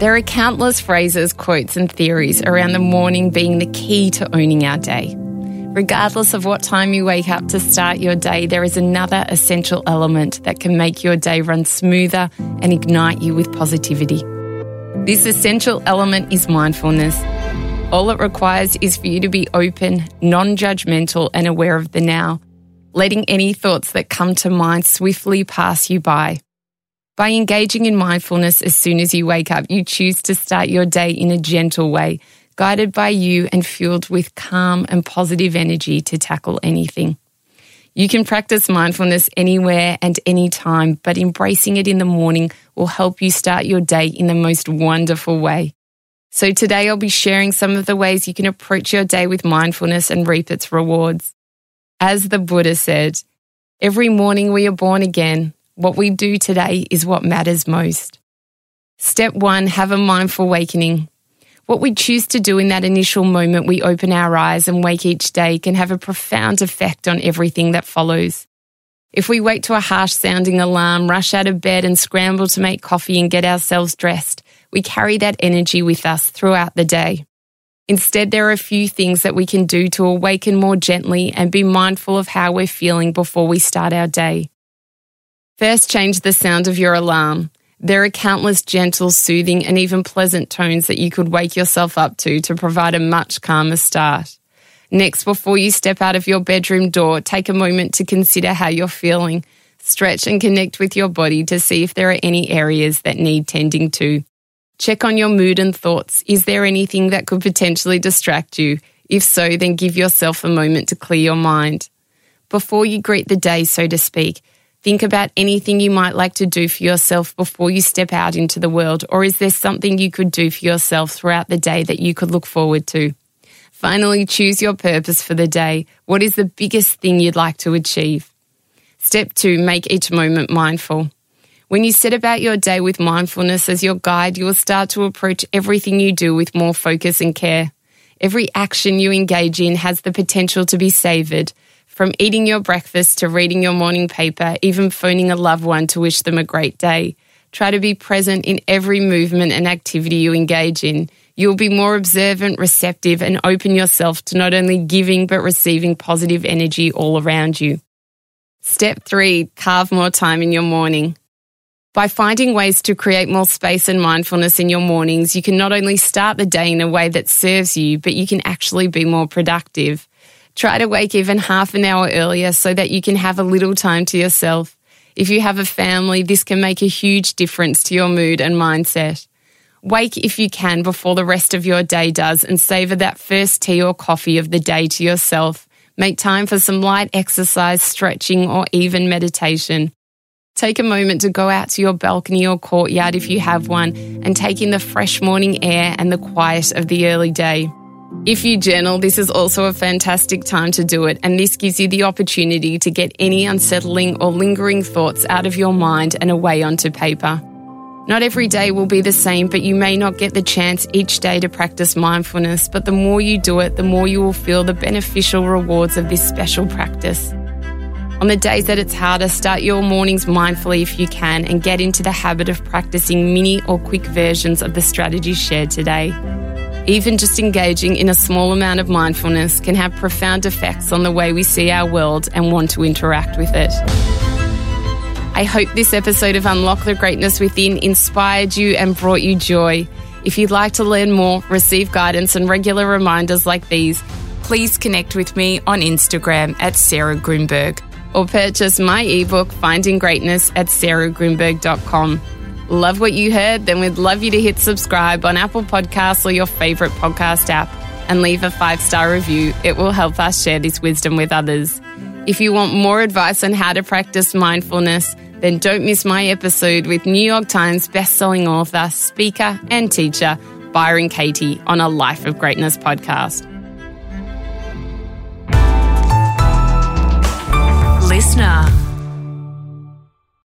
There are countless phrases, quotes, and theories around the morning being the key to owning our day. Regardless of what time you wake up to start your day, there is another essential element that can make your day run smoother and ignite you with positivity. This essential element is mindfulness. All it requires is for you to be open, non judgmental, and aware of the now, letting any thoughts that come to mind swiftly pass you by. By engaging in mindfulness as soon as you wake up, you choose to start your day in a gentle way guided by you and fueled with calm and positive energy to tackle anything. You can practice mindfulness anywhere and anytime, but embracing it in the morning will help you start your day in the most wonderful way. So today I'll be sharing some of the ways you can approach your day with mindfulness and reap its rewards. As the Buddha said, every morning we are born again. What we do today is what matters most. Step one, have a mindful awakening. What we choose to do in that initial moment we open our eyes and wake each day can have a profound effect on everything that follows. If we wake to a harsh sounding alarm, rush out of bed and scramble to make coffee and get ourselves dressed, we carry that energy with us throughout the day. Instead, there are a few things that we can do to awaken more gently and be mindful of how we're feeling before we start our day. First, change the sound of your alarm. There are countless gentle, soothing, and even pleasant tones that you could wake yourself up to to provide a much calmer start. Next, before you step out of your bedroom door, take a moment to consider how you're feeling. Stretch and connect with your body to see if there are any areas that need tending to. Check on your mood and thoughts. Is there anything that could potentially distract you? If so, then give yourself a moment to clear your mind. Before you greet the day, so to speak, Think about anything you might like to do for yourself before you step out into the world, or is there something you could do for yourself throughout the day that you could look forward to? Finally, choose your purpose for the day. What is the biggest thing you'd like to achieve? Step two, make each moment mindful. When you set about your day with mindfulness as your guide, you will start to approach everything you do with more focus and care. Every action you engage in has the potential to be savoured, from eating your breakfast to reading your morning paper, even phoning a loved one to wish them a great day. Try to be present in every movement and activity you engage in. You'll be more observant, receptive, and open yourself to not only giving but receiving positive energy all around you. Step three, carve more time in your morning. By finding ways to create more space and mindfulness in your mornings, you can not only start the day in a way that serves you, but you can actually be more productive. Try to wake even half an hour earlier so that you can have a little time to yourself. If you have a family, this can make a huge difference to your mood and mindset. Wake if you can before the rest of your day does and savour that first tea or coffee of the day to yourself. Make time for some light exercise, stretching, or even meditation. Take a moment to go out to your balcony or courtyard if you have one and take in the fresh morning air and the quiet of the early day. If you journal, this is also a fantastic time to do it, and this gives you the opportunity to get any unsettling or lingering thoughts out of your mind and away onto paper. Not every day will be the same, but you may not get the chance each day to practice mindfulness. But the more you do it, the more you will feel the beneficial rewards of this special practice. On the days that it's harder, start your mornings mindfully if you can and get into the habit of practicing mini or quick versions of the strategies shared today. Even just engaging in a small amount of mindfulness can have profound effects on the way we see our world and want to interact with it. I hope this episode of Unlock the Greatness Within inspired you and brought you joy. If you'd like to learn more, receive guidance, and regular reminders like these, please connect with me on Instagram at Sarah Grynberg or purchase my ebook, Finding Greatness, at sarahgrynberg.com. Love what you heard? Then we'd love you to hit subscribe on Apple Podcasts or your favorite podcast app and leave a five star review. It will help us share this wisdom with others. If you want more advice on how to practice mindfulness, then don't miss my episode with New York Times bestselling author, speaker, and teacher Byron Katie on a Life of Greatness podcast. Listener.